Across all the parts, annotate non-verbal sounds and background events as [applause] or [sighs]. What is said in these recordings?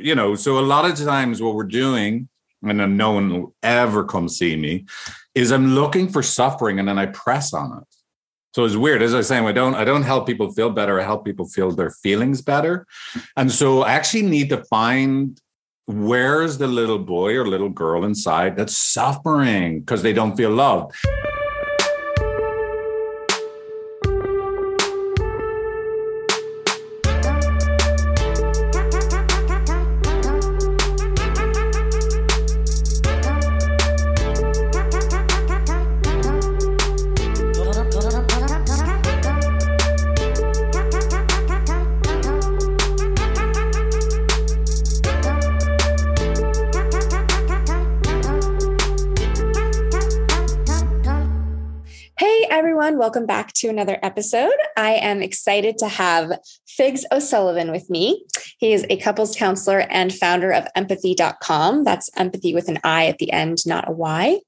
you know, so a lot of times what we're doing, and no one will ever come see me, is I'm looking for suffering and then I press on it. So it's weird. As I was saying, I don't I don't help people feel better. I help people feel their feelings better. And so I actually need to find where's the little boy or little girl inside that's suffering because they don't feel loved. Welcome back to another episode. I am excited to have Figs O'Sullivan with me. He is a couples counselor and founder of empathi.com. That's empathy with an I at the end, not a Y.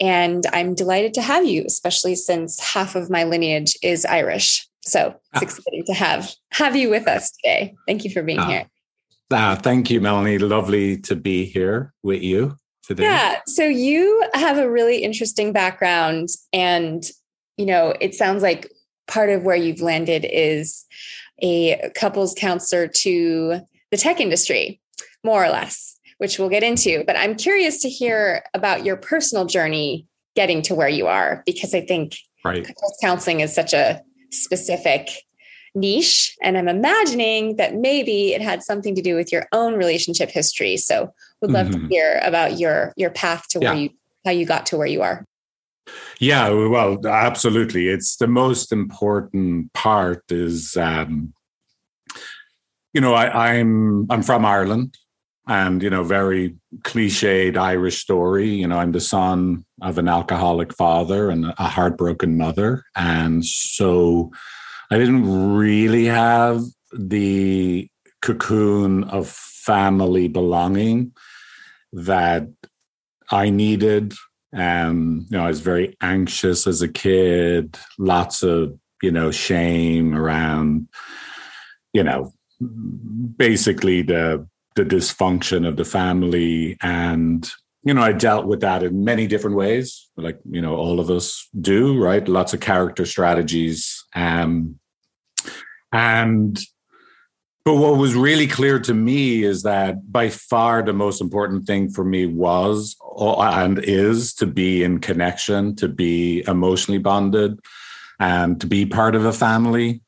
And I'm delighted to have you, especially since half of my lineage is Irish. So it's ah. exciting to have have you with us today. Thank you for being ah. here. Ah, thank you, Melanie. Lovely to be here with you today. Yeah. So you have a really interesting background and you know, it sounds like part of where you've landed is a couples counselor to the tech industry, more or less, which we'll get into. But I'm curious to hear about your personal journey getting to where you are, because I think right. couples counseling is such a specific niche. And I'm imagining that maybe it had something to do with your own relationship history. So would love mm-hmm. to hear about your your path to yeah. where you how you got to where you are. Yeah, well, absolutely. It's the most important part is um, you know, I, I'm I'm from Ireland and you know, very cliched Irish story. You know, I'm the son of an alcoholic father and a heartbroken mother. And so I didn't really have the cocoon of family belonging that I needed um, you know, I was very anxious as a kid, lots of, you know, shame around, you know, basically the the dysfunction of the family. And, you know, I dealt with that in many different ways, like, you know, all of us do, right? Lots of character strategies. Um, and but what was really clear to me is that by far the most important thing for me was and is to be in connection, to be emotionally bonded, and to be part of a family.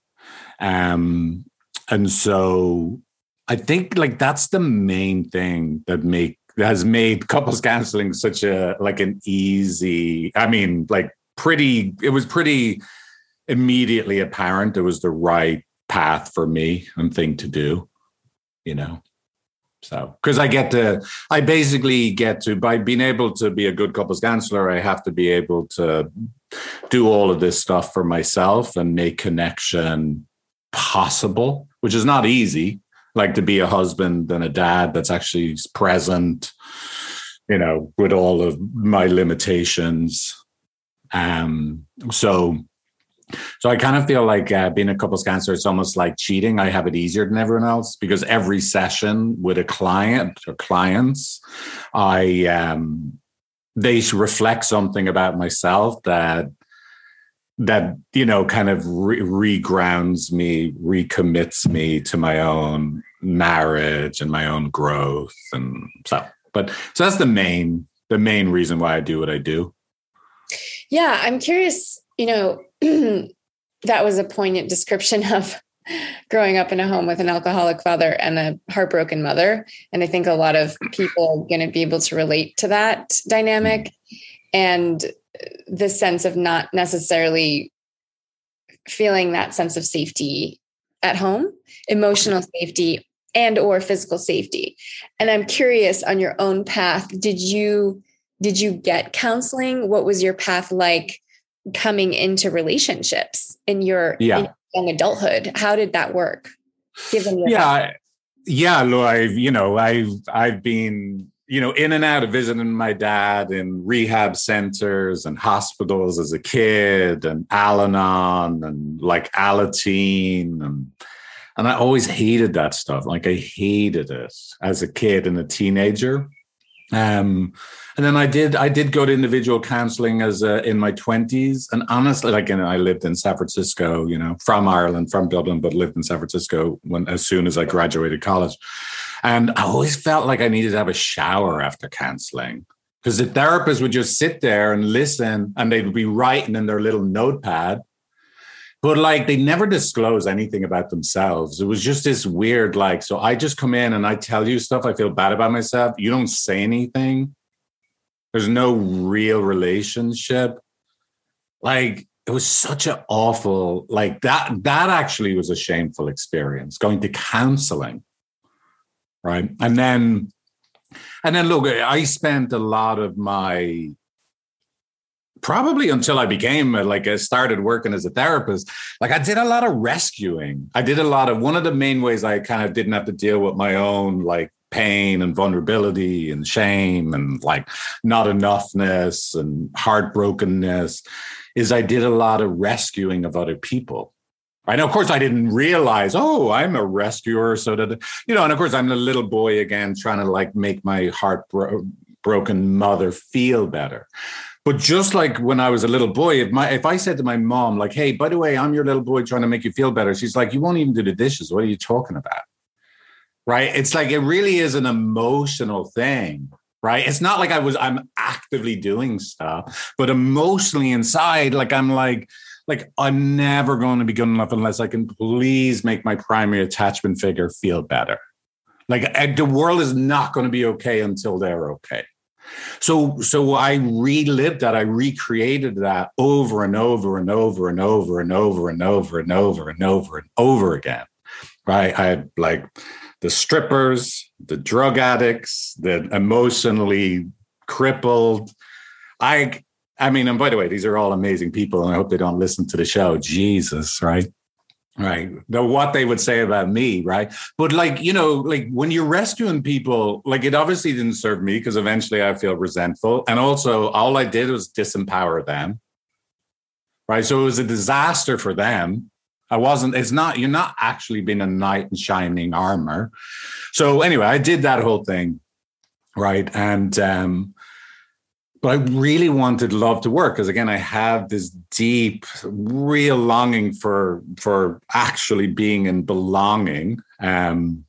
Um, and so I think like that's the main thing that make has made [laughs] couples counseling such a like an easy, I mean, like pretty, it was pretty immediately apparent it was the right path for me and thing to do, you know. So, because I get to, I basically get to, by being able to be a good couples counselor, I have to be able to do all of this stuff for myself and make connection possible, which is not easy. Like to be a husband and a dad that's actually present, you know, with all of my limitations. Um, so so I kind of feel like uh, being a couples counselor, it's almost like cheating. I have it easier than everyone else because every session with a client or clients, I um, they reflect something about myself that that you know kind of re- regrounds me, recommits me to my own marriage and my own growth, and so. But so that's the main the main reason why I do what I do. Yeah, I'm curious. You know, that was a poignant description [laughs] of growing up in a home with an alcoholic father and a heartbroken mother. And I think a lot of people are going to be able to relate to that dynamic and the sense of not necessarily feeling that sense of safety at home, emotional safety and or physical safety. And I'm curious on your own path, did you did you get counseling? What was your path like coming into relationships in your, yeah. in young adulthood. How did that work? Given your yeah, yeah, Lou, I've you know I've I've been you know in and out of visiting my dad in rehab centers and hospitals as a kid and Al-Anon and like Alateen and And I always hated that stuff. Like I hated it as a kid and a teenager. Um, and then I did I did go to individual counseling as a, in my twenties, and honestly, like you know, I lived in San Francisco, you know, from Ireland, from Dublin, but lived in San Francisco when as soon as I graduated college, and I always felt like I needed to have a shower after counseling because the therapist would just sit there and listen, and they'd be writing in their little notepad, but like they never disclose anything about themselves. It was just this weird, like, so I just come in and I tell you stuff. I feel bad about myself. You don't say anything. There's no real relationship. Like it was such an awful, like that, that actually was a shameful experience going to counseling. Right. And then, and then look, I spent a lot of my probably until I became uh, like I started working as a therapist, like I did a lot of rescuing. I did a lot of one of the main ways I kind of didn't have to deal with my own like pain and vulnerability and shame and like not enoughness and heartbrokenness is I did a lot of rescuing of other people. Right. Now, of course, I didn't realize, oh, I'm a rescuer. So that, you know, and of course, I'm a little boy again, trying to like make my heartbroken mother feel better. But just like when I was a little boy, if my if I said to my mom, like, hey, by the way, I'm your little boy trying to make you feel better, she's like, you won't even do the dishes. What are you talking about? Right. It's like it really is an emotional thing. Right. It's not like I was I'm actively doing stuff, but emotionally inside, like I'm like, like I'm never going to be good enough unless I can please make my primary attachment figure feel better. Like the world is not going to be okay until they're okay. So so I relived that, I recreated that over and over and over and over and over and over and over and over and over and over again. Right. I like the strippers, the drug addicts, the emotionally crippled. I I mean, and by the way, these are all amazing people, and I hope they don't listen to the show. Jesus, right? right the what they would say about me right but like you know like when you're rescuing people like it obviously didn't serve me because eventually i feel resentful and also all i did was disempower them right so it was a disaster for them i wasn't it's not you're not actually being a knight in shining armor so anyway i did that whole thing right and um but I really wanted love to work because again, I have this deep, real longing for for actually being and belonging. Um,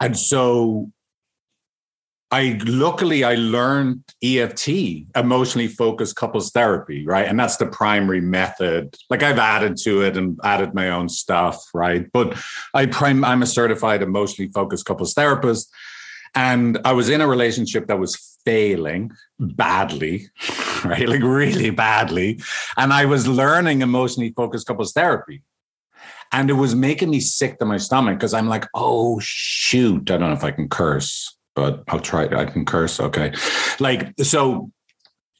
and so I luckily I learned EFT, emotionally focused couples therapy, right? And that's the primary method. Like I've added to it and added my own stuff, right? But I prime I'm a certified emotionally focused couples therapist. And I was in a relationship that was failing badly, [laughs] right? Like really badly. And I was learning emotionally focused couples therapy. And it was making me sick to my stomach because I'm like, oh, shoot. I don't know if I can curse, but I'll try. I can curse. Okay. Like, so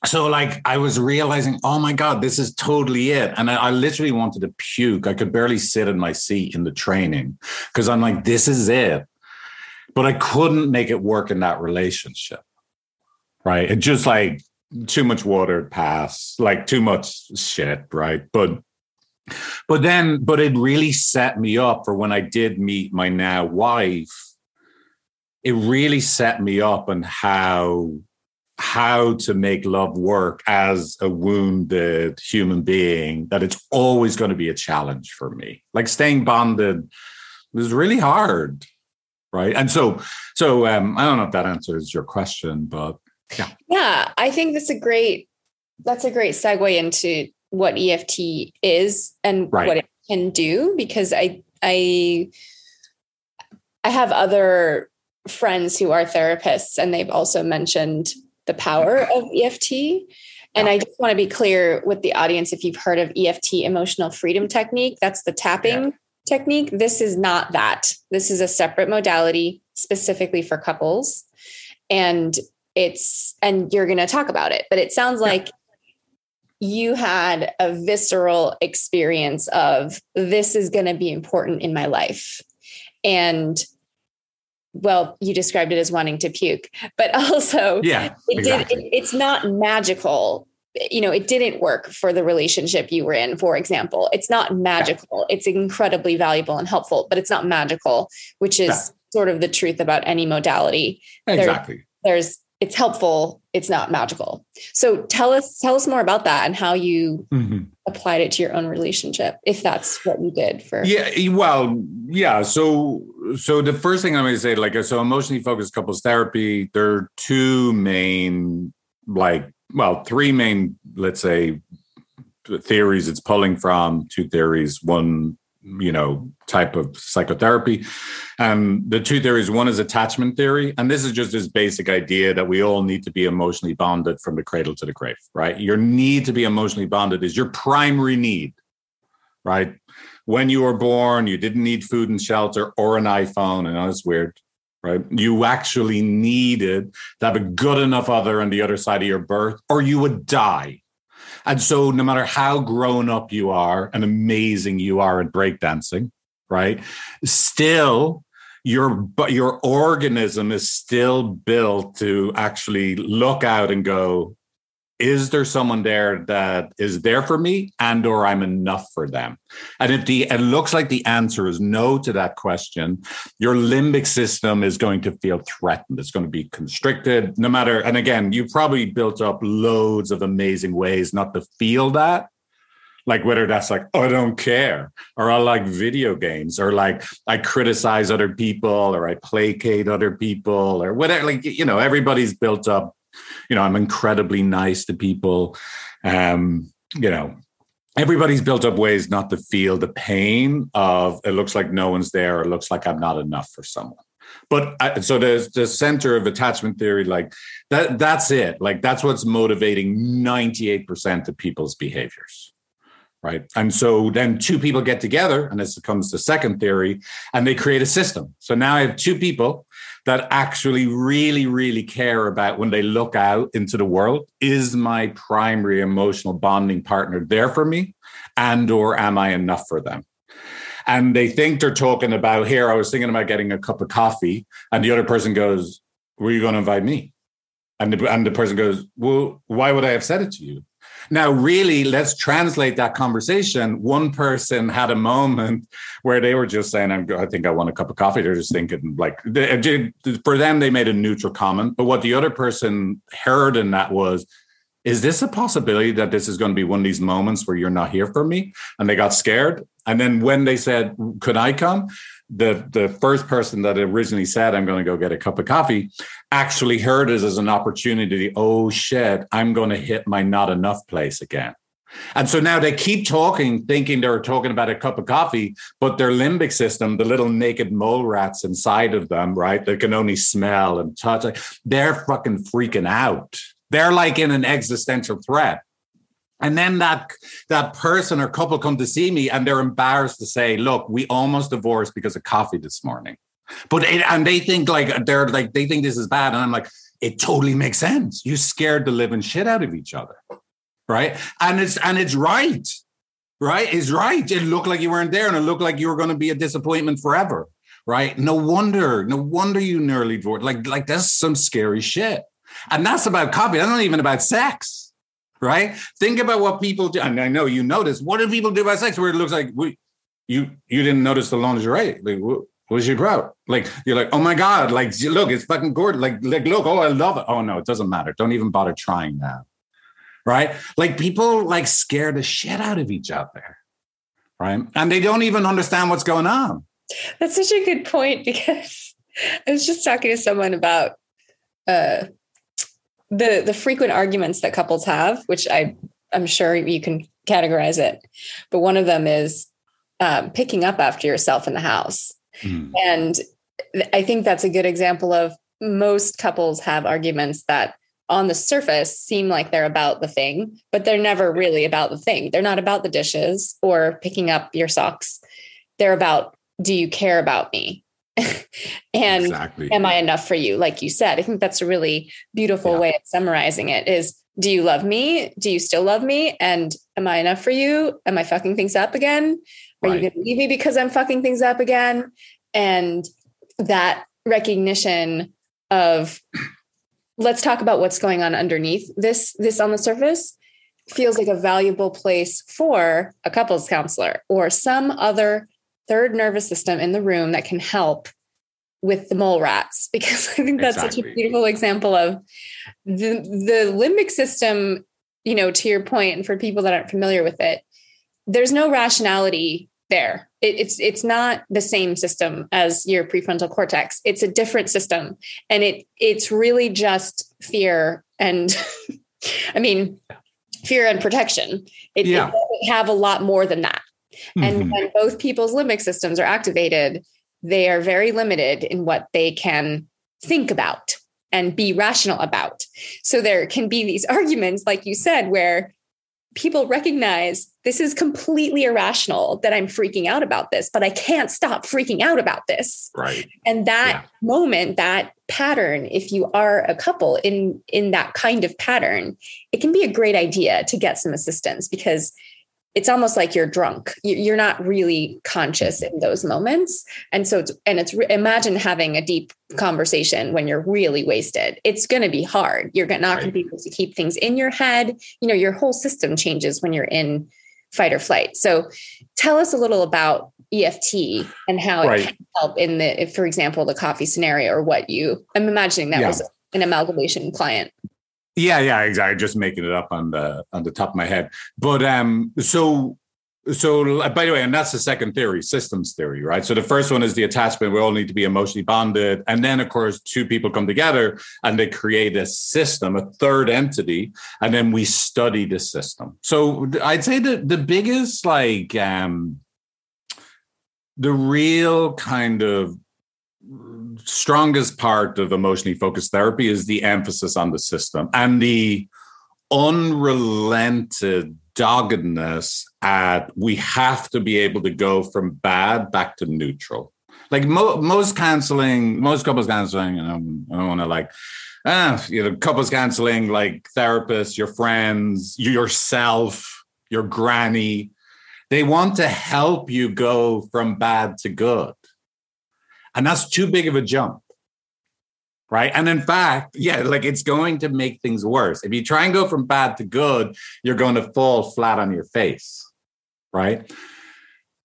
so like I was realizing, oh my God, this is totally it. And I, I, literally wanted to puke. I could barely sit in my seat in the training because I'm like, this is it. But I couldn't make it work in that relationship right? It just like too much water pass, like too much shit, right? But but then, but it really set me up for when I did meet my now wife. It really set me up on how how to make love work as a wounded human being. That it's always going to be a challenge for me. Like staying bonded was really hard, right? And so, so um, I don't know if that answers your question, but yeah. Yeah. I think that's a great that's a great segue into what EFT is and right. what it can do because I I I have other friends who are therapists and they've also mentioned the power [laughs] of EFT. And yeah. I just want to be clear with the audience if you've heard of EFT emotional freedom technique, that's the tapping yeah. technique. This is not that. This is a separate modality specifically for couples. And it's and you're going to talk about it but it sounds like you had a visceral experience of this is going to be important in my life and well you described it as wanting to puke but [laughs] also yeah it exactly. did it, it's not magical you know, it didn't work for the relationship you were in, for example. It's not magical. It's incredibly valuable and helpful, but it's not magical, which is yeah. sort of the truth about any modality. Exactly. There, there's it's helpful, it's not magical. So tell us tell us more about that and how you mm-hmm. Applied it to your own relationship, if that's what you did for Yeah, eh, well, yeah. So so the first thing I'm gonna say, like so emotionally focused couples therapy, there are two main like well, three main, let's say, theories it's pulling from, two theories. One, you know, type of psychotherapy. And the two theories one is attachment theory. And this is just this basic idea that we all need to be emotionally bonded from the cradle to the grave, right? Your need to be emotionally bonded is your primary need, right? When you were born, you didn't need food and shelter or an iPhone. Know it's weird right? You actually needed to have a good enough other on the other side of your birth, or you would die. And so, no matter how grown up you are and amazing you are at breakdancing, right? Still, your but your organism is still built to actually look out and go, is there someone there that is there for me and or i'm enough for them? And if the it looks like the answer is no to that question your limbic system is going to feel threatened. It's going to be constricted. No matter and again you've probably built up loads of amazing ways not to feel that. Like whether that's like oh, i don't care or i like video games or like i criticize other people or i placate other people or whatever like you know everybody's built up you know, I'm incredibly nice to people. Um, you know, everybody's built up ways not to feel the pain of it looks like no one's there or it looks like I'm not enough for someone. But I, so there's the center of attachment theory, like that, that's it. Like that's what's motivating 98% of people's behaviors right? And so then two people get together, and this comes to second theory, and they create a system. So now I have two people that actually really, really care about when they look out into the world. Is my primary emotional bonding partner there for me? And or am I enough for them? And they think they're talking about here. I was thinking about getting a cup of coffee, and the other person goes, Were you going to invite me? And the, and the person goes, Well, why would I have said it to you? Now, really, let's translate that conversation. One person had a moment where they were just saying, i think I want a cup of coffee. They're just thinking, like, uh, they, for them, they made a neutral comment. But what the other person heard in that was, is this a possibility that this is going to be one of these moments where you're not here for me? And they got scared. And then when they said, could I come? The the first person that originally said i'm going to go get a cup of coffee actually heard it as an opportunity. Oh shit i'm going to hit my not enough place again. And so now they keep talking thinking they're talking about a cup of coffee but their limbic system the little naked mole rats inside of them right they can only smell and touch they're fucking freaking out. They're like in an existential threat and then that that person or couple come to see me and they're embarrassed to say, look, we almost divorced because of coffee this morning. But it, and they think like they're like they think this is bad. And I'm like, it totally makes sense. You scared the living shit out of each other. Right. And it's and it's right. Right. It's right. It looked like you weren't there and it looked like you were going to be a disappointment forever. Right. No wonder, no wonder you nearly divorced. Like, like that's some scary shit. And that's about coffee. That's not even about sex right? Think about what people do. And I know you notice. What do people do about sex where it looks like we, you you didn't notice the lingerie? Like, what, was she proud? Like you're like, oh my god, like look, it's fucking gorgeous. Like like look, oh I love it. Oh no, it doesn't matter. Don't even bother trying now, right? Like people like scare the shit out of each other, right? And they don't even understand what's going on. That's such a good point [laughs] because I was just talking to someone about uh the the frequent arguments that couples have, which I I'm sure you can categorize it, but one of them is um, picking up after yourself in the house, mm. and I think that's a good example of most couples have arguments that on the surface seem like they're about the thing, but they're never really about the thing. They're not about the dishes or picking up your socks. They're about do you care about me? [laughs] and exactly. am I enough for you? Like you said, I think that's a really beautiful yeah. way of summarizing it is do you love me? Do you still love me? And am I enough for you? Am I fucking things up again? Are right. you going to leave me because I'm fucking things up again? And that recognition of let's talk about what's going on underneath this this on the surface feels like a valuable place for a couples counselor or some other third nervous system in the room that can help with the mole rats [laughs] because I think that's exactly. such a beautiful example of the the limbic system, you know, to your point, and for people that aren't familiar with it, there's no rationality there. It, it's it's not the same system as your prefrontal cortex. It's a different system, and it it's really just fear and, [laughs] I mean, fear and protection. It, yeah. it have a lot more than that. Mm-hmm. And when both people's limbic systems are activated, they are very limited in what they can think about and be rational about. So there can be these [laughs] arguments, like you said, where people recognize this is completely irrational that I'm freaking out about this, but I can't stop freaking out about this. Right. And that yeah. moment, that pattern, if you are a couple in in that kind of pattern, it can be a great idea to get some assistance because it's almost like you're drunk. You're not really conscious in those moments. And so, it's, and it's, imagine having a deep conversation when you're really wasted. It's going to be hard. You're not right. going to be able to keep things in your head. You know, your whole system changes when you're in fight or flight. So tell us a little about EFT and how right. it can help in the, if, for example, the coffee scenario or what you, I'm imagining that yeah. was an amalgamation client. Yeah, yeah, exactly. Just making it up on the on the top of my head. But um, so so by the way, and that's the second theory, systems theory, right? So the first one is the attachment. We all need to be emotionally bonded, and then of course two people come together and they create a system, a third entity, and then we study the system. So I'd say that the biggest like um, the real kind of strongest part of emotionally focused therapy is the emphasis on the system and the unrelented doggedness at we have to be able to go from bad back to neutral. Like mo- most counseling, most couples counseling, you know, I don't want to like, ah, you know, couples counseling, like therapists, your friends, yourself, your granny, they want to help you go from bad to good. And that's too big of a jump. Right. And in fact, yeah, like it's going to make things worse. If you try and go from bad to good, you're going to fall flat on your face. Right.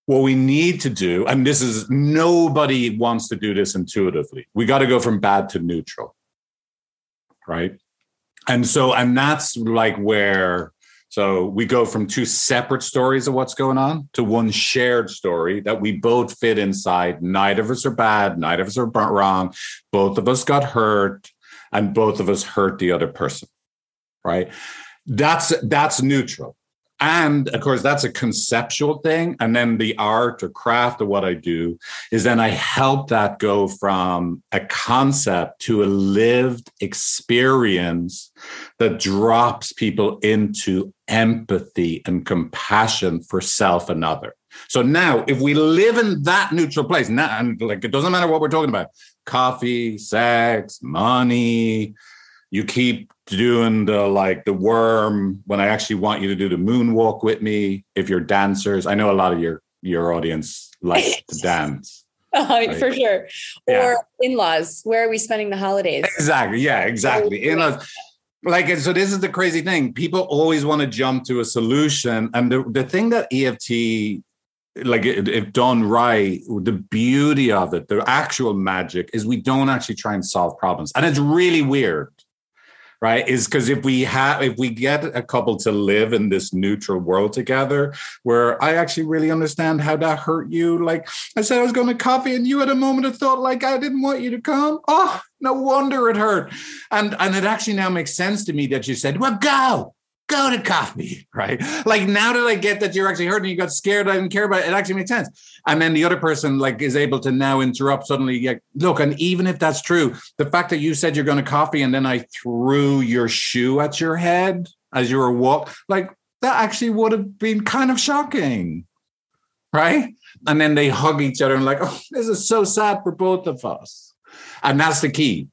What we need to do, and this is nobody wants to do this intuitively, we got to go from bad to neutral. Right. And so, and that's like where so we go from two separate stories of what's going on to one shared story that we both fit inside. Neither of us are bad. Neither of us are wrong. Both of us got hurt and both of us hurt the other person. Right. That's, that's neutral. And of course, that's a conceptual thing. And then the art or craft of what I do is then I help that go from a concept to a lived experience that drops people into empathy and compassion for self and other. So now, if we live in that neutral place, now, and like it doesn't matter what we're talking about coffee, sex, money, you keep doing the like the worm when I actually want you to do the moonwalk with me. If you're dancers, I know a lot of your your audience like [laughs] to dance. Oh, right? for sure. Yeah. Or in-laws. Where are we spending the holidays? Exactly. Yeah, exactly. In-laws. Like, so this is the crazy thing. People always want to jump to a solution. And the, the thing that EFT, like if done right, the beauty of it, the actual magic is we don't actually try and solve problems. And it's really weird right? Is because if we have if we get a couple to live in this neutral world together where i actually really understand how that hurt you like i said i was going to coffee and you had a moment of thought like i didn't want you to come. Oh no wonder it hurt. And and it actually now makes sense to me that you said well go go to coffee, right? Like now that I get that you're actually hurt and you got scared, I didn't care about it, it actually makes sense. And then the other person like is able to now interrupt suddenly. Yeah, look, and even if that's true, the fact that you said you're going to coffee and then I threw your shoe at your head as you were walk, like that actually would have been kind of shocking, right? And then they hug each other and like, oh, this is so sad for both of us. And that's the key.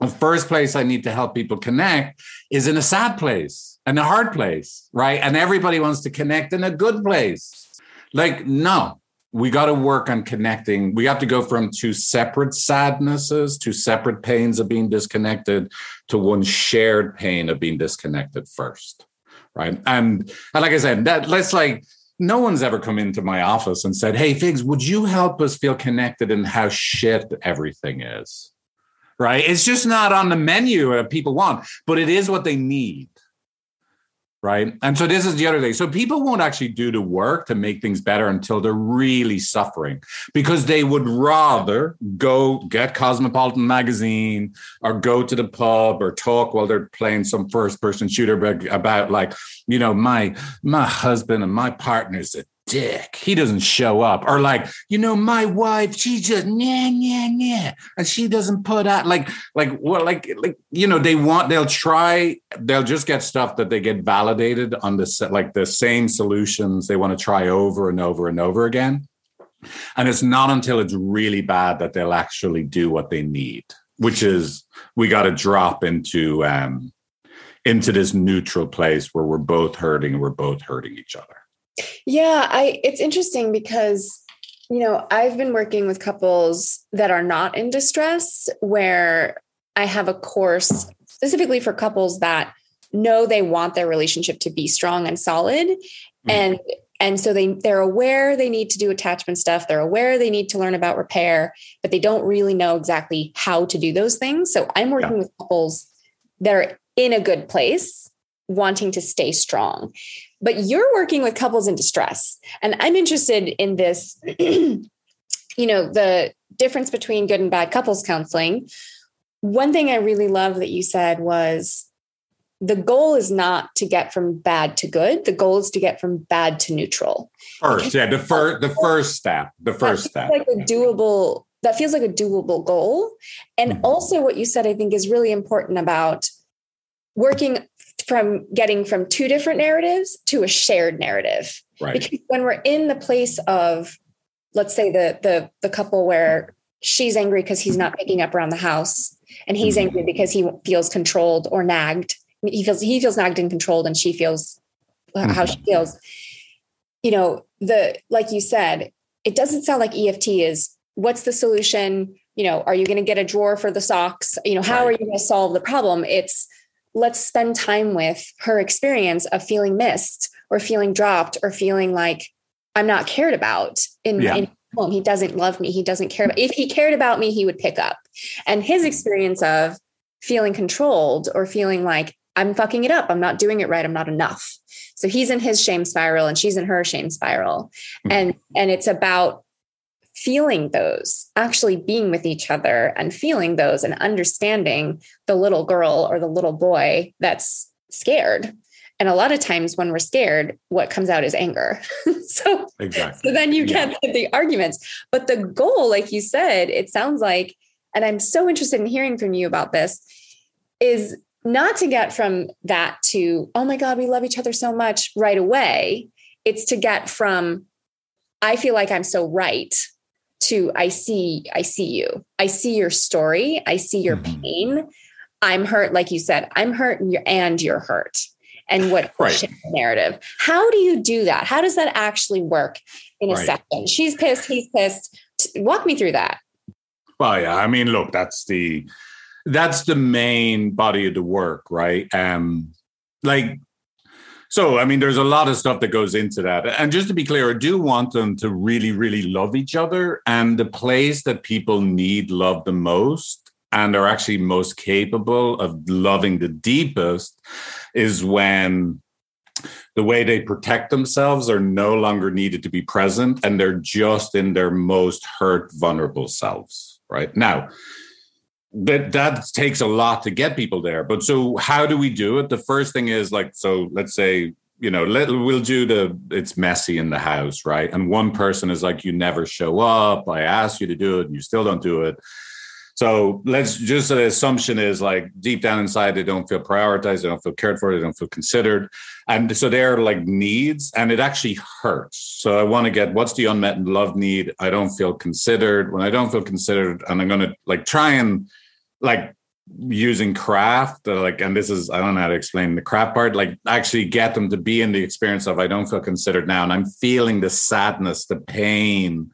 The first place I need to help people connect is in a sad place and a hard place, right? And everybody wants to connect in a good place. Like, no, we got to work on connecting. We have to go from two separate sadnesses, two separate pains of being disconnected to one shared pain of being disconnected first. right? And and like I said, that let's like no one's ever come into my office and said, "Hey, Figs, would you help us feel connected in how shit everything is?" Right? It's just not on the menu that people want, but it is what they need right? And so this is the other thing. So people won't actually do the work to make things better until they're really suffering because they would rather go get Cosmopolitan magazine or go to the pub or talk while they're playing some first person shooter about like, you know, my my husband and my partner's a dick. He doesn't show up. Or like, you know, my wife, she just yeah, yeah, yeah. And she doesn't put out like, like what, like, like, you know, they want, they'll try, they'll just get stuff that they get validated on the like the same solutions they want to try over and over and over again. And it's not until it's really bad that they'll actually do what they need, which is we got to drop into um into this neutral place where we're both hurting and we're both hurting each other. Yeah, I it's interesting because you know, I've been working with couples that are not in distress where I have a course specifically for couples that know they want their relationship to be strong and solid mm-hmm. and and so they they're aware they need to do attachment stuff they're aware they need to learn about repair but they don't really know exactly how to do those things so i'm working yeah. with couples that are in a good place wanting to stay strong but you're working with couples in distress. And I'm interested in this, [clears throat] you know, the difference between good and bad couples counseling. One thing I really love that you said was the goal is not to get from bad to good. The goal is to get from bad to neutral. First, yeah, the first the first step, the first step. Like a doable that feels like a doable goal. And mm-hmm. also what you said I think is really important about working from getting from two different narratives to a shared narrative. Right. Because when we're in the place of, let's say the the the couple where she's angry because he's not picking up around the house, and he's mm-hmm. angry because he feels controlled or nagged. He feels he feels nagged and controlled, and she feels mm-hmm. how she feels. You know, the like you said, it doesn't sound like EFT is what's the solution. You know, are you going to get a drawer for the socks? You know, how right. are you going to solve the problem? It's let's spend time with her experience of feeling missed or feeling dropped or feeling like I'm not cared about in, yeah. in home. He doesn't love me. He doesn't care about if he cared about me, he would pick up. And his experience of feeling controlled or feeling like I'm fucking it up. I'm not doing it right. I'm not enough. So he's in his shame spiral and she's in her shame spiral. Mm-hmm. And and it's about feeling those, actually being with each other and feeling those and understanding the little girl or the little boy that's scared. And a lot of times when we're scared, what comes out is anger. [laughs] so, exactly. so then you get [laughs] the arguments. But the goal, like you said, it sounds like, and I'm so interested in hearing from you about this, is not to get from that to, oh my God, we love each other so much right away. It's to get from, I feel like I'm so right to I see I see you. I see your story. I see your mm-hmm. pain. I'm hurt like you said. I'm hurt and you're, and you're hurt. And what right. narrative. How do you do that? How does that actually work in a right. second? She's pissed, he's pissed. Walk me through that. Well, yeah, I mean, look, that's the that's the main body of the work, right? Um like so, I mean, there's a lot of stuff that goes into that. And just to be clear, I do want them to really, really love each other. And the place that people need love the most and are actually most capable of loving the deepest is when the way they protect themselves are no longer needed to be present and they're just in their most hurt, vulnerable selves. Right now, that that takes a lot to get people there. But so how do we do it? The first thing is like so let's say you know let, we'll do the it's messy in the house right? And one person is like you never show up. I asked you to do it and you still don't do it. So let's just the assumption is like deep down inside they don't feel prioritized they don't feel cared for they don't feel considered. And so they're like needs and it actually hurts. So i want to get what's the unmet love need? I don't feel considered. When i don't feel considered and i'm going to like try and like using craft uh, like and this is i don't know how to explain the craft part like actually get them to be in the experience of i don't feel considered now and i'm feeling the sadness the pain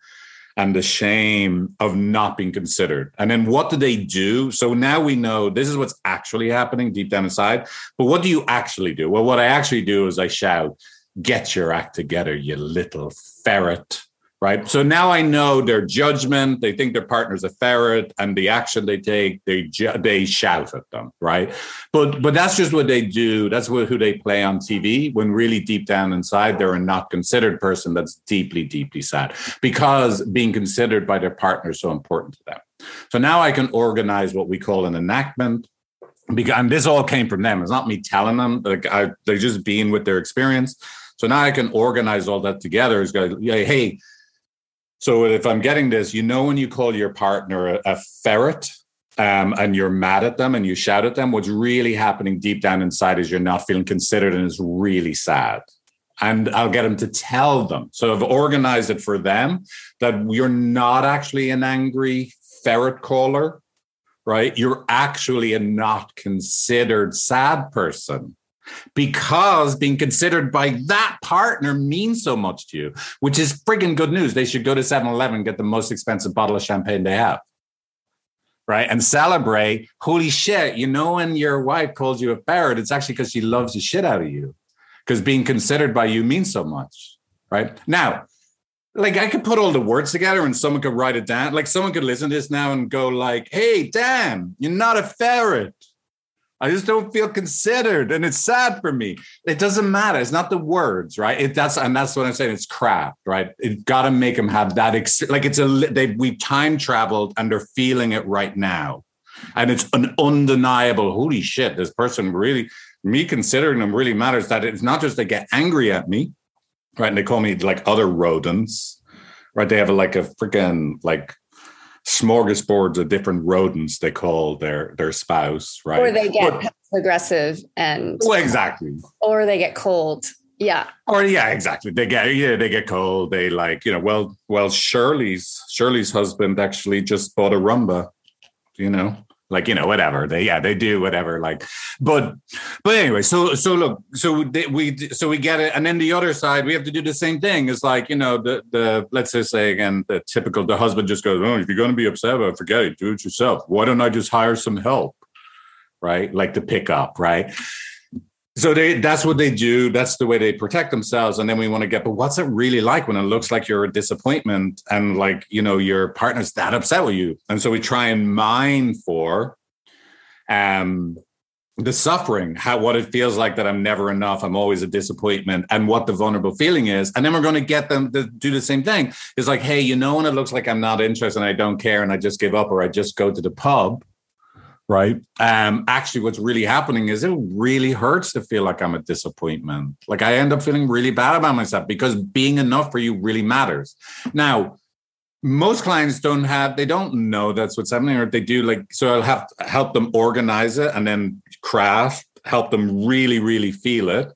and the shame of not being considered. And then what do they do? So now we know this is what's actually happening deep down inside. But what do you actually do? Well, what I actually do is I shout, Get your act together, you little ferret right? So now I know their judgment. They think their partner's a ferret, and the action they take, they ju- they shout at them, right? But but that's just what they do. That's what who they play on TV. When really deep down inside, they're a not considered person that's deeply deeply sad because being considered by their partner is so important to them. So now I can organize what we call an enactment. Because, and this all came from them. It's not me telling them. Like I, they're just being with their experience. So now I can organize all that together. Is go, hey, so if I'm getting this, you know, when you call your partner a, a ferret um, and you're mad at them and you shout at them, what's really happening deep down inside is you're not feeling considered and it's really sad. And I'll get them to tell them. So I've organized it for them that you're not actually an angry ferret caller, right? You're actually a not considered sad person because being considered by that partner means so much to you, which is friggin' good news. They should go to 7 Eleven, get the most expensive bottle of champagne they have. Right. And celebrate. Holy shit. You know, when your wife calls you a ferret, it's actually because she loves the shit out of you. Because being considered by you means so much. Right. Now, like I could put all the words together and someone could write it down. Like someone could listen to this now and go, like, hey, Dan, you're not a ferret. I just don't feel considered, and it's sad for me. It doesn't matter. It's not the words, right? It that's and that's what I'm saying. It's craft, right? It got to make them have that. Ex- like it's a they we time traveled and they're feeling it right now, and it's an undeniable. Holy shit! This person really me considering them really matters. That it's not just they get angry at me, right? And they call me like other rodents, right? They have a, like a freaking like smorgasbords of different rodents they call their their spouse, right? Or they get but, aggressive and well, exactly. Or they get cold. Yeah. Or yeah, exactly. They get yeah, they get cold. They like, you know, well, well, Shirley's Shirley's husband actually just bought a Roomba, you know like you know whatever. They yeah they do whatever like but but anyway so so look so they, we so we get it. And then the other side we have to do the same thing. It's like you know the the let's just say again the typical the husband just goes oh if you're going to be upset about it, forget it. Do it yourself. Why don't i just hire some help? Right? Like the pickup right so they that's what they do. That's the way they protect themselves. And then we want to get but what's it really like when it looks like you're a disappointment and like you know your partner's that upset with you? And so we try and mine for um the suffering how what it feels like that i'm never enough i'm always a disappointment and what the vulnerable feeling is. And then we're going to get them to do the same thing. It's like hey you know when it looks like i'm not interested and i don't care and i just give up or i just go to the pub right? Um, actually, what's really happening is it really hurts to feel like I'm a disappointment. Like I end up feeling really bad about myself because being enough for you really matters. Now, most clients don't have, they don't know that's what's happening, or they do like, so I'll have help them organize it and then craft, help them really, really feel it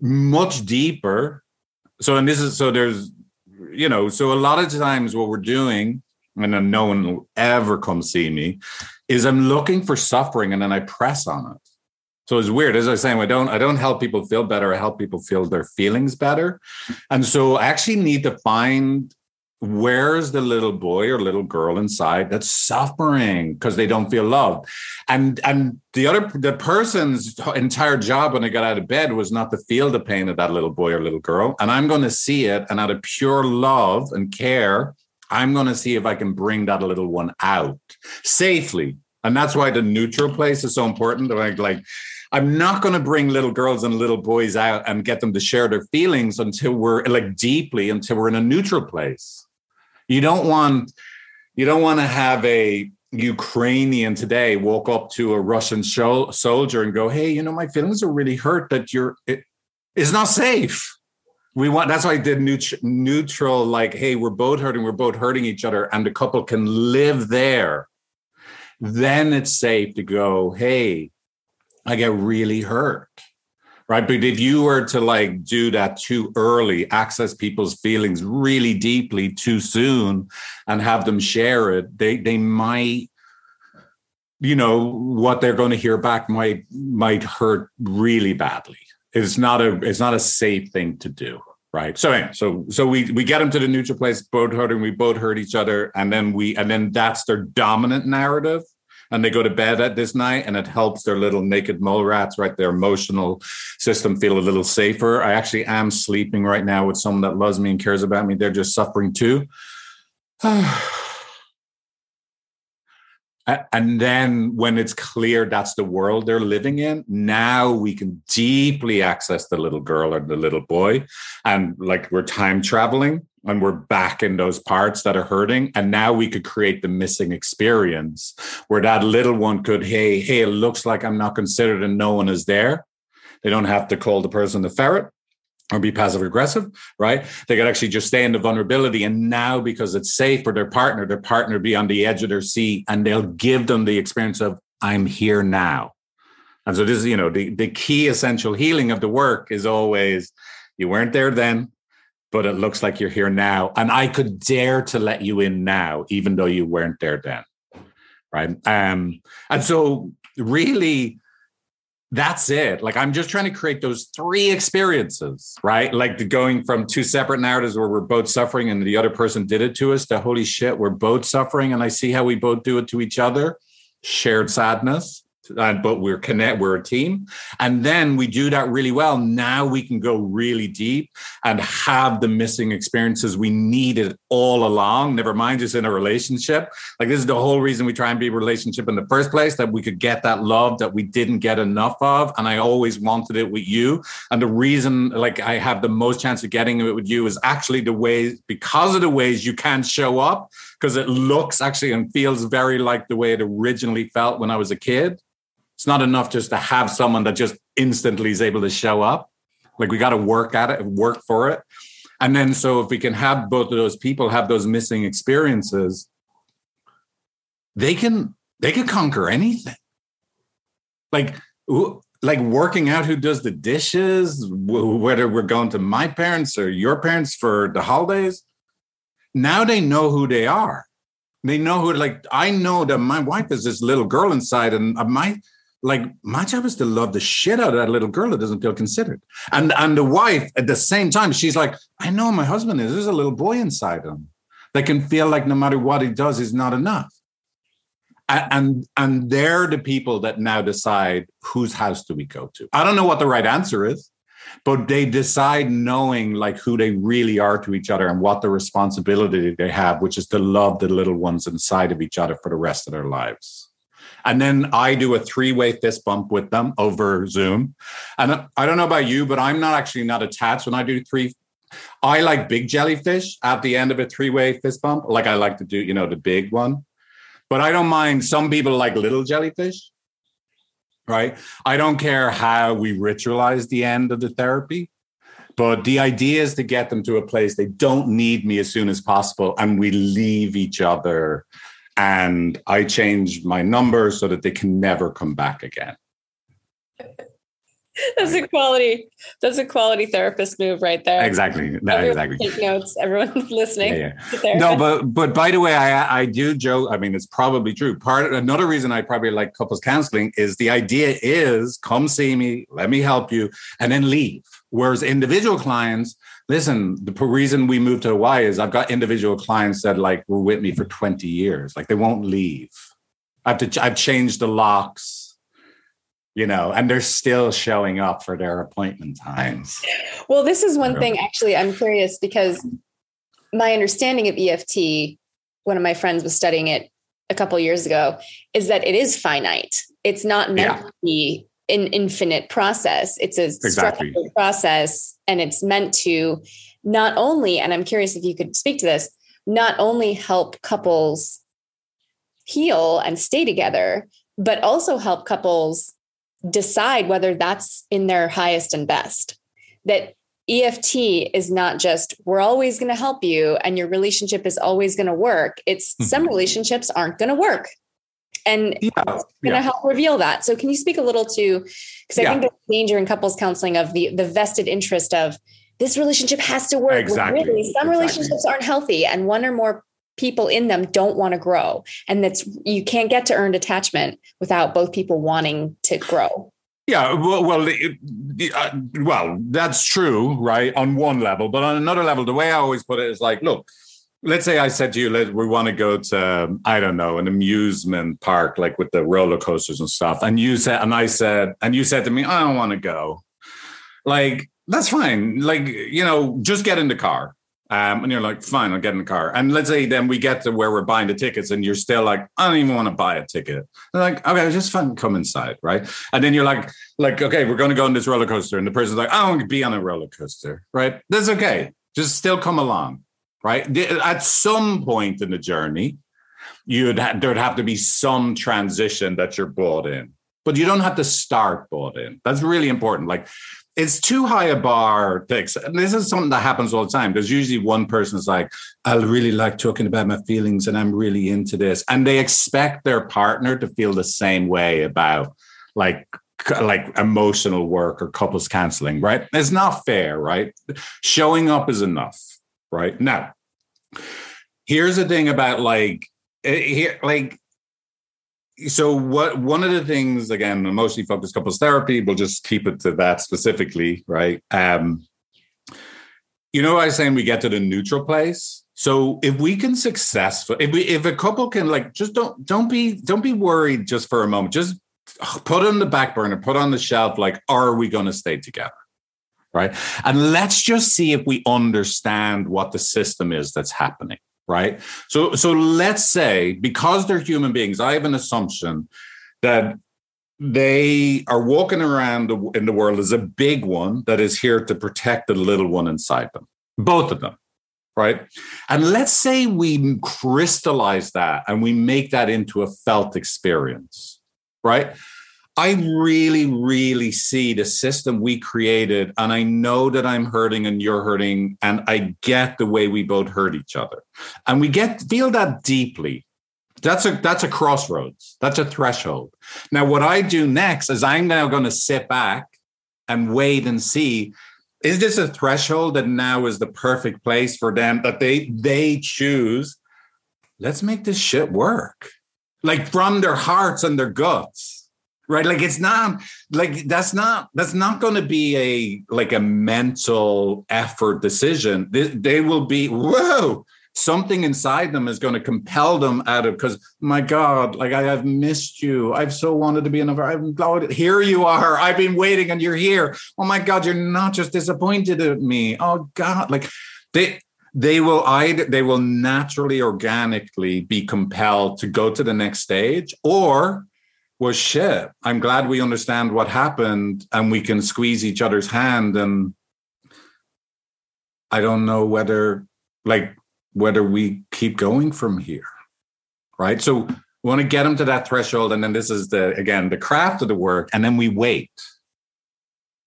much deeper. So, and this is, so there's, you know, so a lot of times what we're doing, and then no one will ever come see me, is I'm looking for suffering and then I press on it. So it's weird. As I was saying, I don't I don't help people feel better. I help people feel their feelings better. And so I actually need to find where's the little boy or little girl inside that's suffering because they don't feel loved and and the other the person's entire job when they got out of bed was not to feel the pain of that little boy or little girl and i'm going to see it and out of pure love and care I'm going to see if I can bring that little one out safely. And that's why the neutral place is so important. Like, like I'm not going to bring little girls and little boys out and get them to share their feelings until we're like deeply until we're in a neutral place. You don't want you don't want to have a Ukrainian today walk up to a Russian soldier and go, "Hey, you know, my feelings are really hurt that you're." It, it's not safe we want that's why I did neut- neutral, like, hey, we're both hurting, we're both hurting each other, and the couple can live there. Then it's safe to go, hey, I get really hurt. Right. But if you were to like do that too early, access people's feelings really deeply too soon and have them share it, they they might you know what they're going to hear back might might hurt really badly it's not a it's not a safe thing to do Right. So anyway, so so we we get them to the neutral place, both hurting, we both hurt each other, and then we and then that's their dominant narrative. And they go to bed at this night, and it helps their little naked mole rats, right? Their emotional system feel a little safer. I actually am sleeping right now with someone that loves me and cares about me. They're just suffering too. [sighs] [sighs] and then when it's clear that's the world they're living in now we can deeply access the little girl or the little boy. And like we're time traveling and we're back in those parts that are hurting. And now we could create the missing experience where that little one could hey hey it looks like i'm not considered and no one is there. They don't have to call the person the ferret or be passive aggressive, right? They could actually just stay in the vulnerability. And now, because it's safe for their partner, their partner be on the edge of their seat and they'll give them the experience of, I'm here now. And so this is, you know, the, the key essential healing of the work is always you weren't there then, but it looks like you're here now. And I could dare to let you in now, even though you weren't there then. Right. Um, and so really that's it. Like I'm just trying to create those three experiences, right? Like the going from two separate narratives where we're both suffering and the other person did it to us to holy shit, we're both suffering and I see how we both do it to each other. Shared sadness but we're connect we're a team. And then we do that really well. Now we can go really deep and have the missing experiences we needed all along never mind just in a relationship. Like this is the whole reason we try and be a relationship in the first place that we could get that love that we didn't get enough of. And i always wanted it with you. And the reason like i have the most chance of getting it with you is actually the ways because of the ways you can show up because it looks actually and feels very like the way it originally felt when i was a kid it's not enough just to have someone that just instantly is able to show up. Like we got to work at it, work for it. And then so if we can have both of those people have those missing experiences, they can they can conquer anything. Like like working out who does the dishes, whether we're going to my parents or your parents for the holidays. Now they know who they are. They know who like I know that my wife is this little girl inside, and uh, my like my job is to love the shit out of that little girl that doesn't feel considered. And and the wife at the same time, she's like, I know my husband is. There's a little boy inside him that can feel like no matter what he does, is not enough. And, and and they're the people that now decide whose house do we go to. I don't know what the right answer is, but they decide knowing like who they really are to each other and what the responsibility they have, which is to love the little ones inside of each other for the rest of their lives. And then I do a three way fist bump with them over Zoom. And I don't know about you, but I'm not actually not attached when I do three. I like big jellyfish at the end of a three way fist bump. Like I like to do, you know, the big one. But I don't mind. Some people like little jellyfish, right? I don't care how we ritualize the end of the therapy. But the idea is to get them to a place they don't need me as soon as possible and we leave each other and I changed my number so that they can never come back again. [laughs] That's a quality. That's a quality therapist move right there. Exactly. No, exactly. Take notes. Everyone [laughs] listening. Yeah, yeah. No, but but by the way, I I do joke. I mean, it's probably true. Part another reason I probably like couples counseling is the idea is come see me, let me help you, and then leave. Whereas individual clients, listen, the reason we moved to Hawaii is I've got individual clients that like were with me for 20 years. Like they won't leave. I've to, I've changed the locks, you know, and they're still showing up for their appointment times. Well, this is one thing actually I'm curious because my understanding of EFT, one of my friends was studying it a couple years ago, is that it is finite. It's not meant yeah. to be an infinite process. It's a exactly. structured process and it's meant to not only, and I'm curious if you could speak to this, not only help couples heal and stay together, but also help couples decide whether that's in their highest and best. That EFT is not just, we're always going to help you and your relationship is always going to work. It's mm-hmm. some relationships aren't going to work and yeah, going to yeah. help reveal that. So, can you speak a little to because I yeah. think there's danger in couples counseling of the the vested interest of this relationship has to work. Exactly. Really, some exactly. relationships aren't healthy, and one or more people in them don't want to grow, and that's you can't get to earned attachment without both people wanting to grow. Yeah, well, well, it, uh, well, that's true, right? On one level, but on another level, the way I always put it is like, look, let's say I said to you, let, we want to go to, I don't know, an amusement park, like with the roller coasters and stuff. And you said, and I said, and you said to me, I don't want to go. Like, that's fine. Like, you know, just get in the car. Um, and you're like, fine, I'll get in the car. And let's say then we get to where we're buying the tickets, and you're still like, I don't even want to buy a ticket. They're like, okay, just fine, come inside, right? And then you're like, like, okay, we're going to go on this roller coaster, and the person's like, I don't want to be on a roller coaster, right? That's okay. Just still come along right? At some point in the journey, you'd ha- there'd have to be some transition that you're bought in, but you don't have to start bought in. That's really important. Like it's too high a bar to accept. This is something that happens all the time. There's usually one person's like, I really like talking about my feelings and I'm really into this. And they expect their partner to feel the same way about like like emotional work or couples counseling, right? It's not fair, right? Showing up is enough right? Now, here's the thing about like eh, here, like so what one of the things again mostly focused couples therapy we'll just keep it to that specifically right? Um you know i was saying? We get to the neutral place. So if we can successful if we if a couple can like just don't don't be don't be worried just for a moment. Just put on the back burner put on the shelf like are we going to stay together right? And let's just see if we understand what the system is that's happening, right? So, so let's say because they're human beings, I have an assumption that they are walking around in the world as a big one that is here to protect the little one inside them, both of them. Right. And let's say we crystallize that and we make that into a felt experience. Right. I really, really see the system we created, and I know that I'm hurting and you're hurting, and I get the way we both hurt each other, and we get feel that deeply. That's a that's a crossroads. That's a threshold. Now, what I do next is I'm now going to sit back and wait and see is this a threshold that now is the perfect place for them that they they choose let's make this shit work like from their hearts and their guts right? Like it's not like that's not that's not going to be a like a mental effort decision. They, they will be whoa something inside them is going to compel them out of because my god like i have missed you. I've so wanted to be in a i'm glad here you are. I've been waiting and you're here. Oh my god you're not just disappointed at me. Oh god like they they will either they will naturally organically be compelled to go to the next stage or was shit. I'm glad we understand what happened and we can squeeze each other's hand. And I don't know whether, like, whether we keep going from here. Right. So we want to get them to that threshold. And then this is the, again, the craft of the work. And then we wait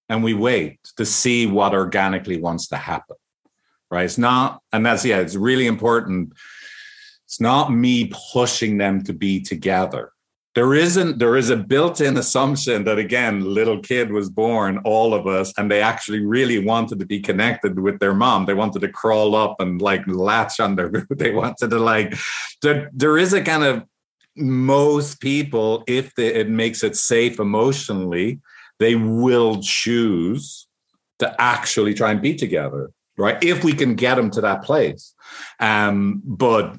and we wait to see what organically wants to happen. Right. It's not, and that's, yeah, it's really important. It's not me pushing them to be together there isn't there is a built-in assumption that again little kid was born all of us and they actually really wanted to be connected with their mom. They wanted to crawl up and like latch on their [laughs] they wanted to like there, there is a kind of most people if the, it makes it safe emotionally they will choose to actually try and be together right? If we can get them to that place. Um but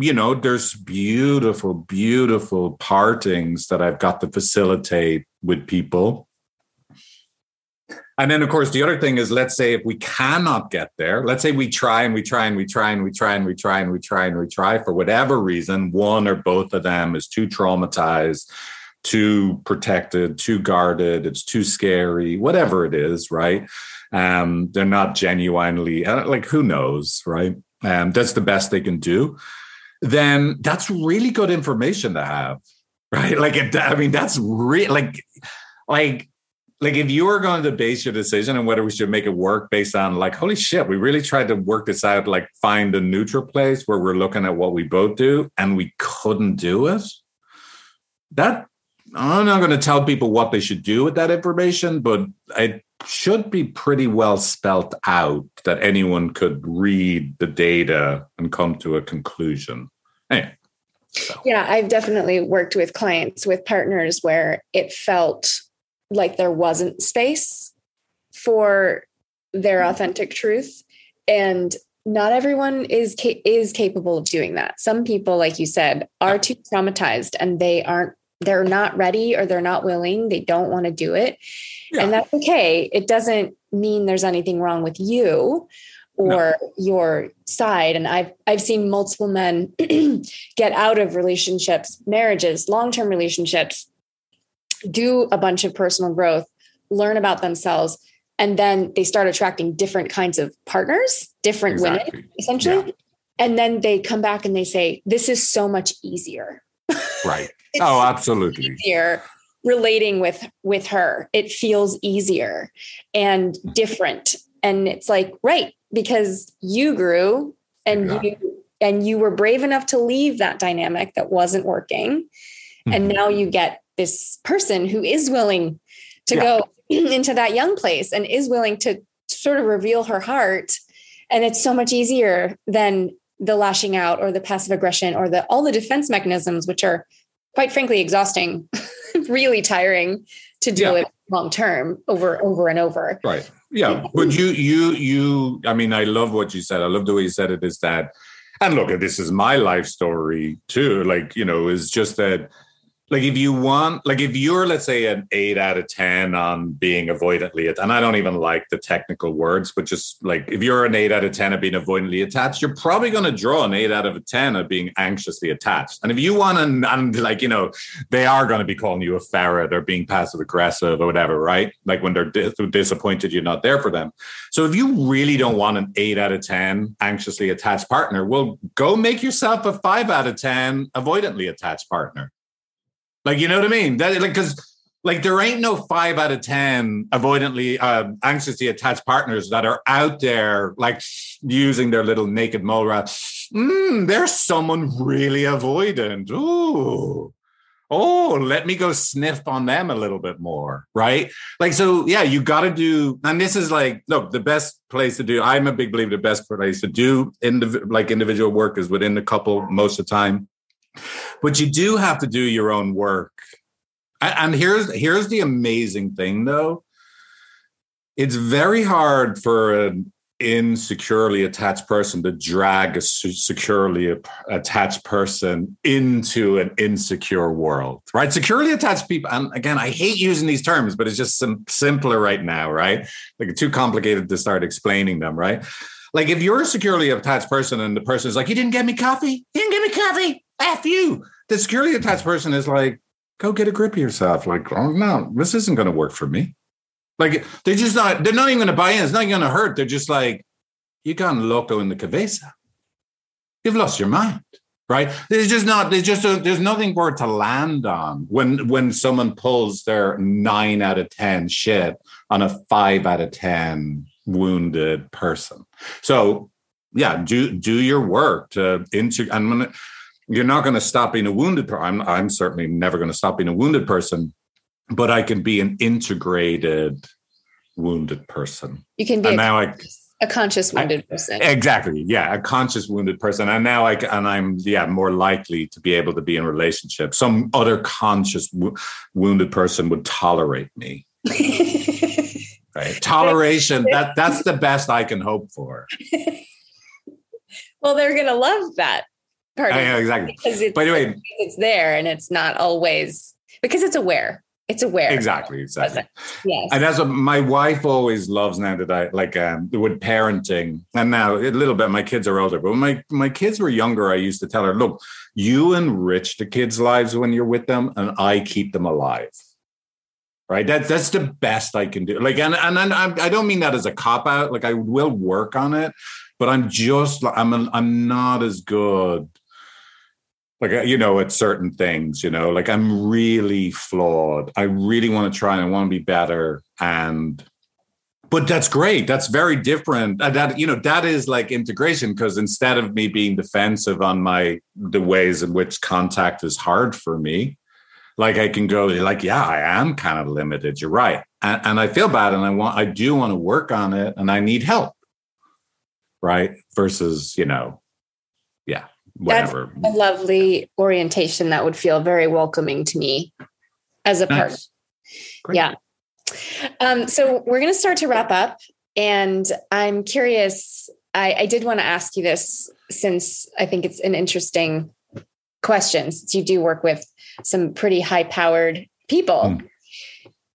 you know, there's beautiful, beautiful partings that I've got to facilitate with people. And then, of course, the other thing is let's say if we cannot get there, let's say we try and we try and we try and we try and we try and we try and we try for whatever reason, one or both of them is too traumatized, too protected, too guarded, it's too scary, whatever it is, right? Um, they're not genuinely uh, like who knows, right? Um, that's the best they can do then that's really good information to have, right? Like, it, I mean, that's real. Like, like, like if you were going to base your decision on whether we should make it work based on like, holy shit, we really tried to work this out, like find a neutral place where we're looking at what we both do, and we couldn't do it. That I'm not going to tell people what they should do with that information, but it should be pretty well spelt out that anyone could read the data and come to a conclusion. Anyway, so. Yeah, I've definitely worked with clients with partners where it felt like there wasn't space for their authentic truth and not everyone is is capable of doing that some people like you said are too traumatized and they aren't they're not ready or they're not willing they don't want to do it yeah. and that's okay it doesn't mean there's anything wrong with you or no. your side and i've i've seen multiple men [clears throat] get out of relationships marriages long-term relationships do a bunch of personal growth learn about themselves and then they start attracting different kinds of partners different exactly. women essentially yeah. and then they come back and they say this is so much easier right [laughs] oh absolutely easier relating with with her it feels easier and mm-hmm. different and it's like right because you grew and yeah. you and you were brave enough to leave that dynamic that wasn't working mm-hmm. and now you get this person who is willing to yeah. go [clears throat] into that young place and is willing to sort of reveal her heart and it's so much easier than the lashing out or the passive aggression or the all the defense mechanisms which are quite frankly exhausting [laughs] really tiring to do yeah. it long term over over and over. Right. Yeah but you you you i mean i love what you said. I love the way you said it is that and look this is my life story too like you know is just that like if you want like if you're let's say an 8 out of 10 on being avoidantly attached, and i don't even like the technical words but just like if you're an 8 out of 10 of being avoidantly attached you're probably going to draw an 8 out of a 10 of being anxiously attached. And if you want to and like you know they are going to be calling you a ferret or being passive aggressive or whatever right? Like when they're dis- disappointed you're not there for them. So if you really don't want an 8 out of 10 anxiously attached partner well go make yourself a 5 out of 10 avoidantly attached partner like, you know what I mean? That like because like there ain't no five out of ten avoidantly uh, anxiously attached partners that are out there like using their little naked mole rat. Mm, there's someone really avoidant. Ooh. Oh, let me go sniff on them a little bit more, right? Like, so yeah, you got to do, and this is like, look, the best place to do. I'm a big believer. The best place to do indiv- like individual work is within the couple most of the time. But you do have to do your own work. And here's here's the amazing thing though. It's very hard for an insecurely attached person to drag a securely attached person into an insecure world, right? Securely attached people, and again, I hate using these terms, but it's just sim- simpler right now, right? Like too complicated to start explaining them, right? Like if you're a securely attached person and the person is like, "You didn't get me coffee. You didn't get me coffee. F you." The securely attached person is like, "Go get a grip of yourself." Like, "Oh no, this isn't going to work for me." Like they're just not. They're not even going to buy in. It's not going to hurt. They're just like, "You gone loco in the cabeza. You've lost your mind." Right? There's just not. There's just a, there's nothing for it to land on when when someone pulls their nine out of ten shit on a five out of ten wounded person. So yeah, do do your work to into. I'm gonna. You're not going to stop being a wounded person. I'm I'm certainly never going to stop being a wounded person, but I can be an integrated wounded person. You can be and a, now I, a conscious wounded I, person. Exactly. Yeah, a conscious wounded person. And now I and I'm yeah more likely to be able to be in relationship. Some other conscious wounded person would tolerate me. [laughs] right toleration that that's the best i can hope for [laughs] well they're gonna love that part yeah, exactly. because it's, by the way it's there and it's not always because it's aware it's aware. Exactly exactly. Yes. And that's what my wife always loves now that i like um with parenting and now a little bit my kids are older but when my my kids were younger i used to tell her look you enrich the kids lives when you're with them and i keep them alive. Right? That's that's the best i can do. Like and and, and i don't mean that as a cop out like i will work on it but i'm just i'm i'm not as good like uh, you know at certain things you know like i'm really flawed i really want to try and i want to be better and but that's great that's very different that you know that is like integration because instead of me being defensive on my the ways in which contact is hard for me like I can go like, yeah, I am kind of limited. You're right. And, and I feel bad and I want, I do want to work on it and I need help. Right. Versus, you know, whatever. That's a lovely orientation that would feel very welcoming to me as a nice. partner. Yeah. Um, so we're going to start to wrap up. And I'm curious, I, I did want to ask you this since I think it's an interesting question, since you do work with some pretty high powered people. Mm.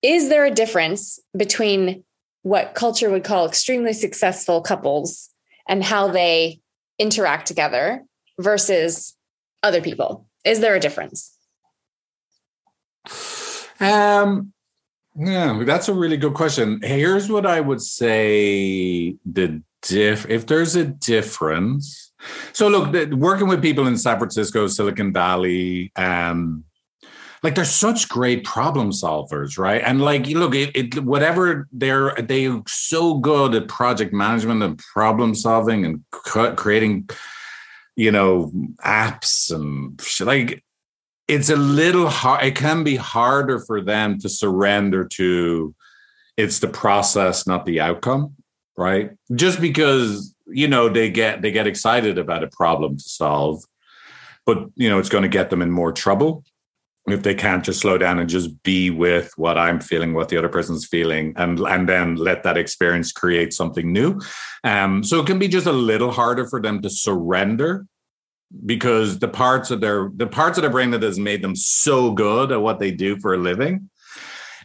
Is there a difference between what culture would call extremely successful couples and how they interact together versus other people? Is there a difference? Um, yeah, that's a really good question. Here's what I would say the diff if there's a difference. So look, working with people in San Francisco, Silicon Valley, um, like they're such great problem solvers, right? And like, look, it, it whatever they're they're so good at project management and problem solving and creating, you know, apps and like it's a little hard. It can be harder for them to surrender to it's the process, not the outcome, right? Just because you know they get they get excited about a problem to solve, but you know it's going to get them in more trouble if they can't just slow down and just be with what I'm feeling, what the other person's feeling, and and then let that experience create something new. Um, so it can be just a little harder for them to surrender because the parts of their the parts of their brain that has made them so good at what they do for a living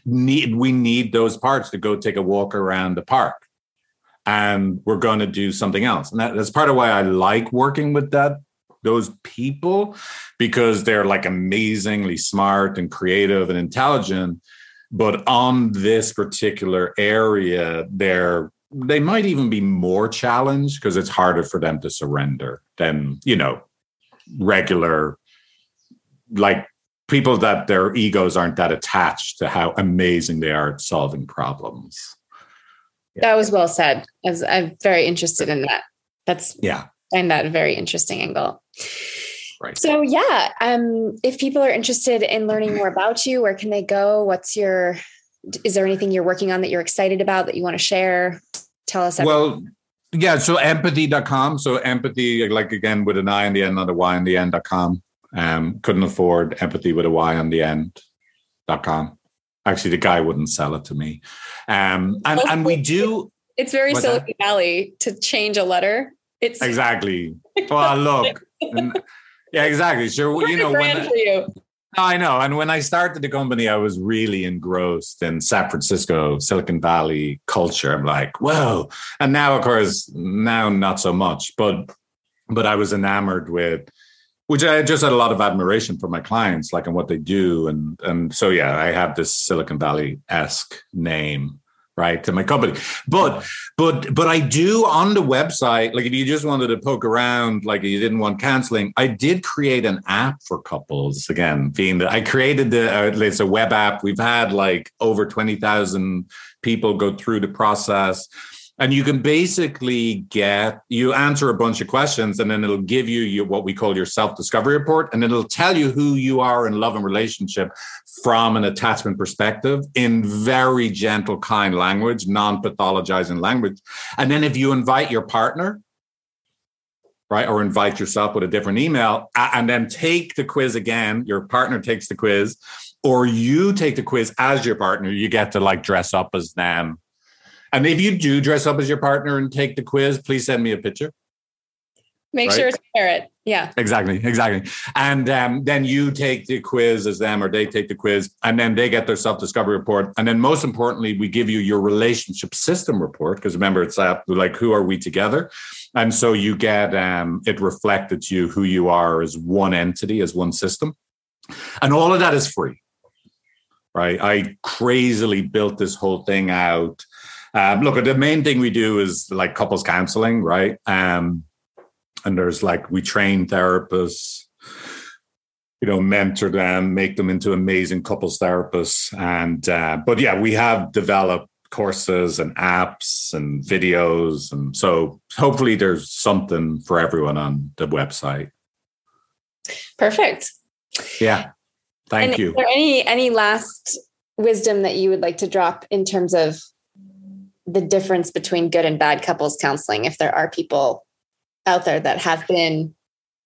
need we need those parts to go take a walk around the park and we're going to do something else and that, that's part of why i like working with that those people because they're like amazingly smart and creative and intelligent. But on this particular area they're they might even be more challenged because it's harder for them to surrender than you know regular like people that their egos aren't that attached to how amazing they are at solving problems. That was well said. As i'm very interested in that. That's yeah. and that very interesting angle right so yeah um if people are interested in learning more about you where can they go what's your is there anything you're working on that you're excited about that you want to share tell us everything. well yeah, so empathi.com. So empathi, like again, with an I on the end, not a Y on the end.com. Um, couldn't afford empathy with a Y on the end.com. Actually, the guy wouldn't sell it to me. Um, and, and we do. It's very Silicon Valley to change a letter. It's exactly. Well, look. Yeah, exactly. Sure. You know, when, you. I know. And when I started the company, I was really engrossed in San Francisco, Silicon Valley culture. I'm like, whoa. And now, of course, now not so much, but but I was enamored with which I just had a lot of admiration for my clients, like and what they do. And and so yeah, I have this Silicon Valley-esque name right to my company. But but but i do on the website like if you just wanted to poke around like you didn't want canceling i did create an app for couples again being that i created the uh, it's a web app. We've had like over 20000 people go through the process and you can basically get you answer a bunch of questions and then it'll give you your, what we call your self-discovery report. And it'll tell you who you are in love and relationship from an attachment perspective in very gentle kind language non-pathologizing language. And then if you invite your partner right or invite yourself with a different email and then take the quiz again your partner takes the quiz or you take the quiz as your partner you get to like dress up as them and if you do dress up as your partner and take the quiz, please send me a picture. Make right? sure to share it. Yeah. Exactly. Exactly. And um, then you take the quiz as them, or they take the quiz, and then they get their self discovery report. And then, most importantly, we give you your relationship system report because remember, it's uh, like who are we together, and so you get um, it reflected to you who you are as one entity, as one system, and all of that is free. Right. I crazily built this whole thing out um, look, the main thing we do is like couples counseling, right? Um, and there's like we train therapists, you know, mentor them, make them into amazing couples therapists. And uh, but yeah, we have developed courses and apps and videos, and so hopefully there's something for everyone on the website. Perfect. Yeah. Thank and you. Is there any any last wisdom that you would like to drop in terms of the difference between good and bad couples counseling if there are people out there that have been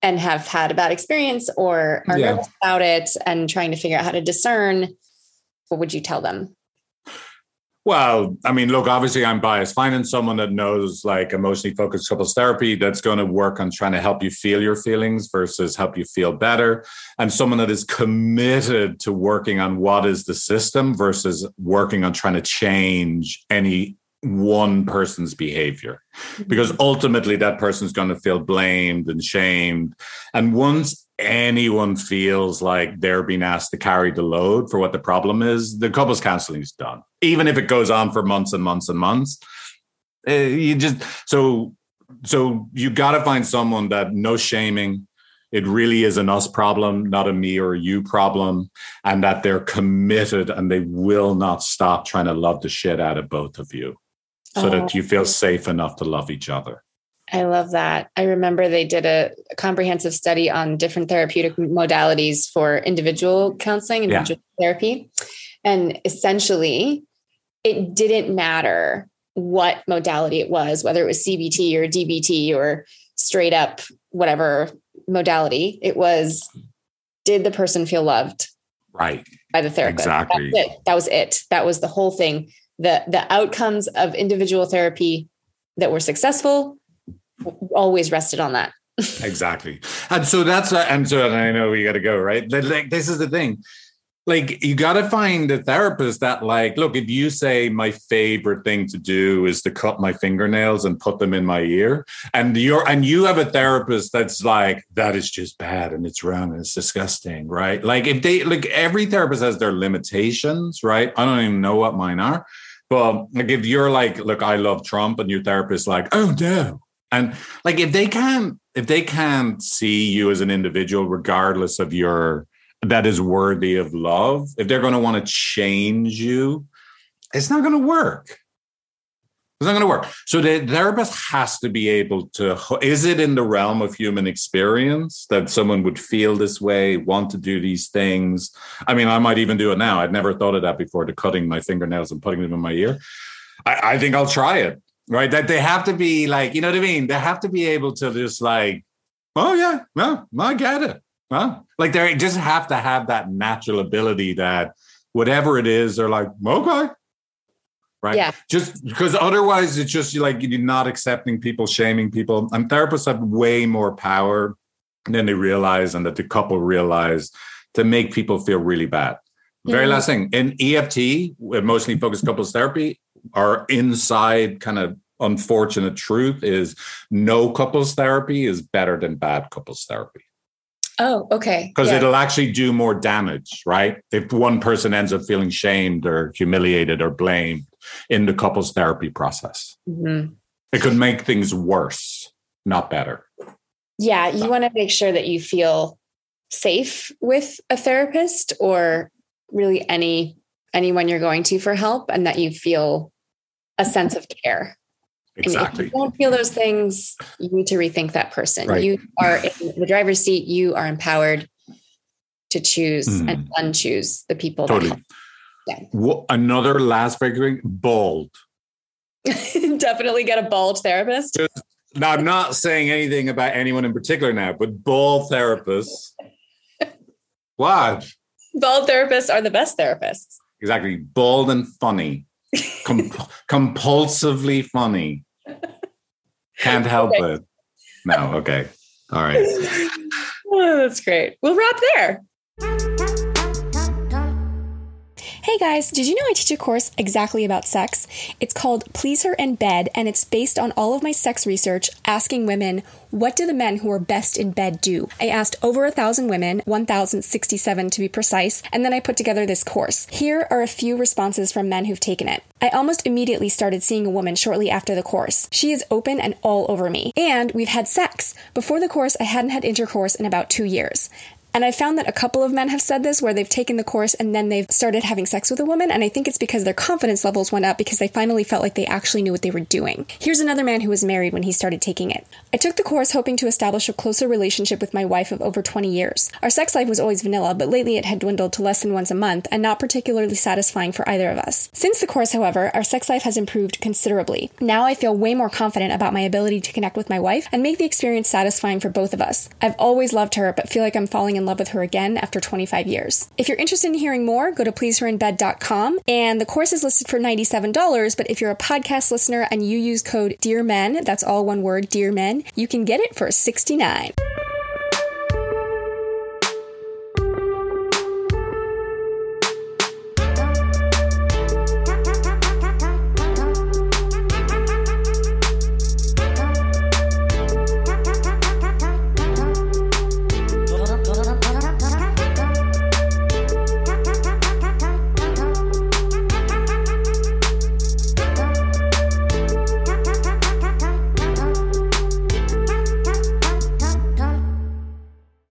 and have had a bad experience or are yeah. nervous about it and trying to figure out how to discern what would you tell them Well, I mean, look, obviously I'm biased. Finding someone that knows like emotionally focused couples therapy that's going to work on trying to help you feel your feelings versus help you feel better. And someone that is committed to working on what is the system versus working on trying to change any one person's behavior. Because mm-hmm. ultimately that person's going to feel blamed and shamed. And once anyone feels like they're being asked to carry the load for what the problem is the couples counseling is done. Even if it goes on for months and months and months uh, you just so so you got to find someone that no shaming it really is an us problem, not a me or a you problem, and that they're committed and they will not stop trying to love the shit out of both of you so oh. that you feel safe enough to love each other. I love that. I remember they did a comprehensive study on different therapeutic modalities for individual counseling, individual yeah. therapy. And essentially, it didn't matter what modality it was, whether it was CBT or DBT or straight up whatever modality. It was, did the person feel loved? Right. By the therapist. Exactly. That was it. That was it. That was the whole thing the the outcomes of individual therapy that were successful always rested on that. [laughs] Exactly. And so that's and so i know we got to go right? Like this is the thing. Like you got to find a therapist that like look if you say my favorite thing to do is to cut my fingernails and put them in my ear and you're and you have a therapist that's like that is just bad and it's wrong and it's disgusting right? Like if they like every therapist has their limitations right? I don't even know what mine are but like if you're like, look, I love Trump, and your therapist like, oh no. And like if they can't, if they can't see you as an individual, regardless of your that is worthy of love, if they're going to want to change you, it's not going to work. It's not going to work. So the therapist has to be able to. Is it in the realm of human experience that someone would feel this way, want to do these things? I mean, I might even do it now. I'd never thought of that before. To cutting my fingernails and putting them in my ear. I, I think I'll try it. Right? That they have to be like, you know what I mean? They have to be able to just like, oh yeah, no, I get it. Huh? Like they just have to have that natural ability that whatever it is, they're like, okay, right? Yeah. Just because otherwise it's just like you're not accepting people, shaming people. And therapists have way more power than they realize and that the couple realize to make people feel really bad. Very last thing in EFT, emotionally focused couples therapy, our inside kind of unfortunate truth is no couples therapy is better than bad couples therapy. Oh, okay. Because yeah. it'll actually do more damage, right? If one person ends up feeling shamed or humiliated or blamed, in the couples therapy process. Mm-hmm. It could make things worse, not better. Yeah, you so. want to make sure that you feel safe with a therapist or really any anyone you're going to for help and that you feel a sense of care. Exactly. if you don't feel those things, you need to rethink that person. Right. You are in the driver's seat, you are empowered to choose mm. and unchoose the people totally. Yeah. another last breakthrough, bald. [laughs] Definitely get a bald therapist. Just, now, I'm not saying anything about anyone in particular now, but bald therapists. [laughs] what? Bald therapists are the best therapists. Exactly. Bald and funny. [laughs] Com- compulsively funny. Can't help okay. it. No, okay. All right. Oh, that's great. We'll wrap there. Hey guys, did you know I teach a course exactly about sex? It's called Please Her in Bed, and it's based on all of my sex research asking women, what do the men who are best in bed do? I asked over a thousand women, 1,067 to be precise, and then I put together this course. Here are a few responses from men who've taken it. I almost immediately started seeing a woman shortly after the course. She is open and all over me. And we've had sex. Before the course, I hadn't had intercourse in about two years. And I found that a couple of men have said this where they've taken the course and then they've started having sex with a woman. And I think it's because their confidence levels went up because they finally felt like they actually knew what they were doing. Here's another man who was married when he started taking it. I took the course hoping to establish a closer relationship with my wife of over 20 years. Our sex life was always vanilla, but lately it had dwindled to less than once a month and not particularly satisfying for either of us. Since the course, however, our sex life has improved considerably. Now I feel way more confident about my ability to connect with my wife and make the experience satisfying for both of us. I've always loved her, but feel like I'm falling in in love with her again after 25 years. If you're interested in hearing more, go to pleaseherinbed.com and the course is listed for $97, but if you're a podcast listener and you use code DEAR MEN, that's all one word, DEAR MEN, you can get it for 69.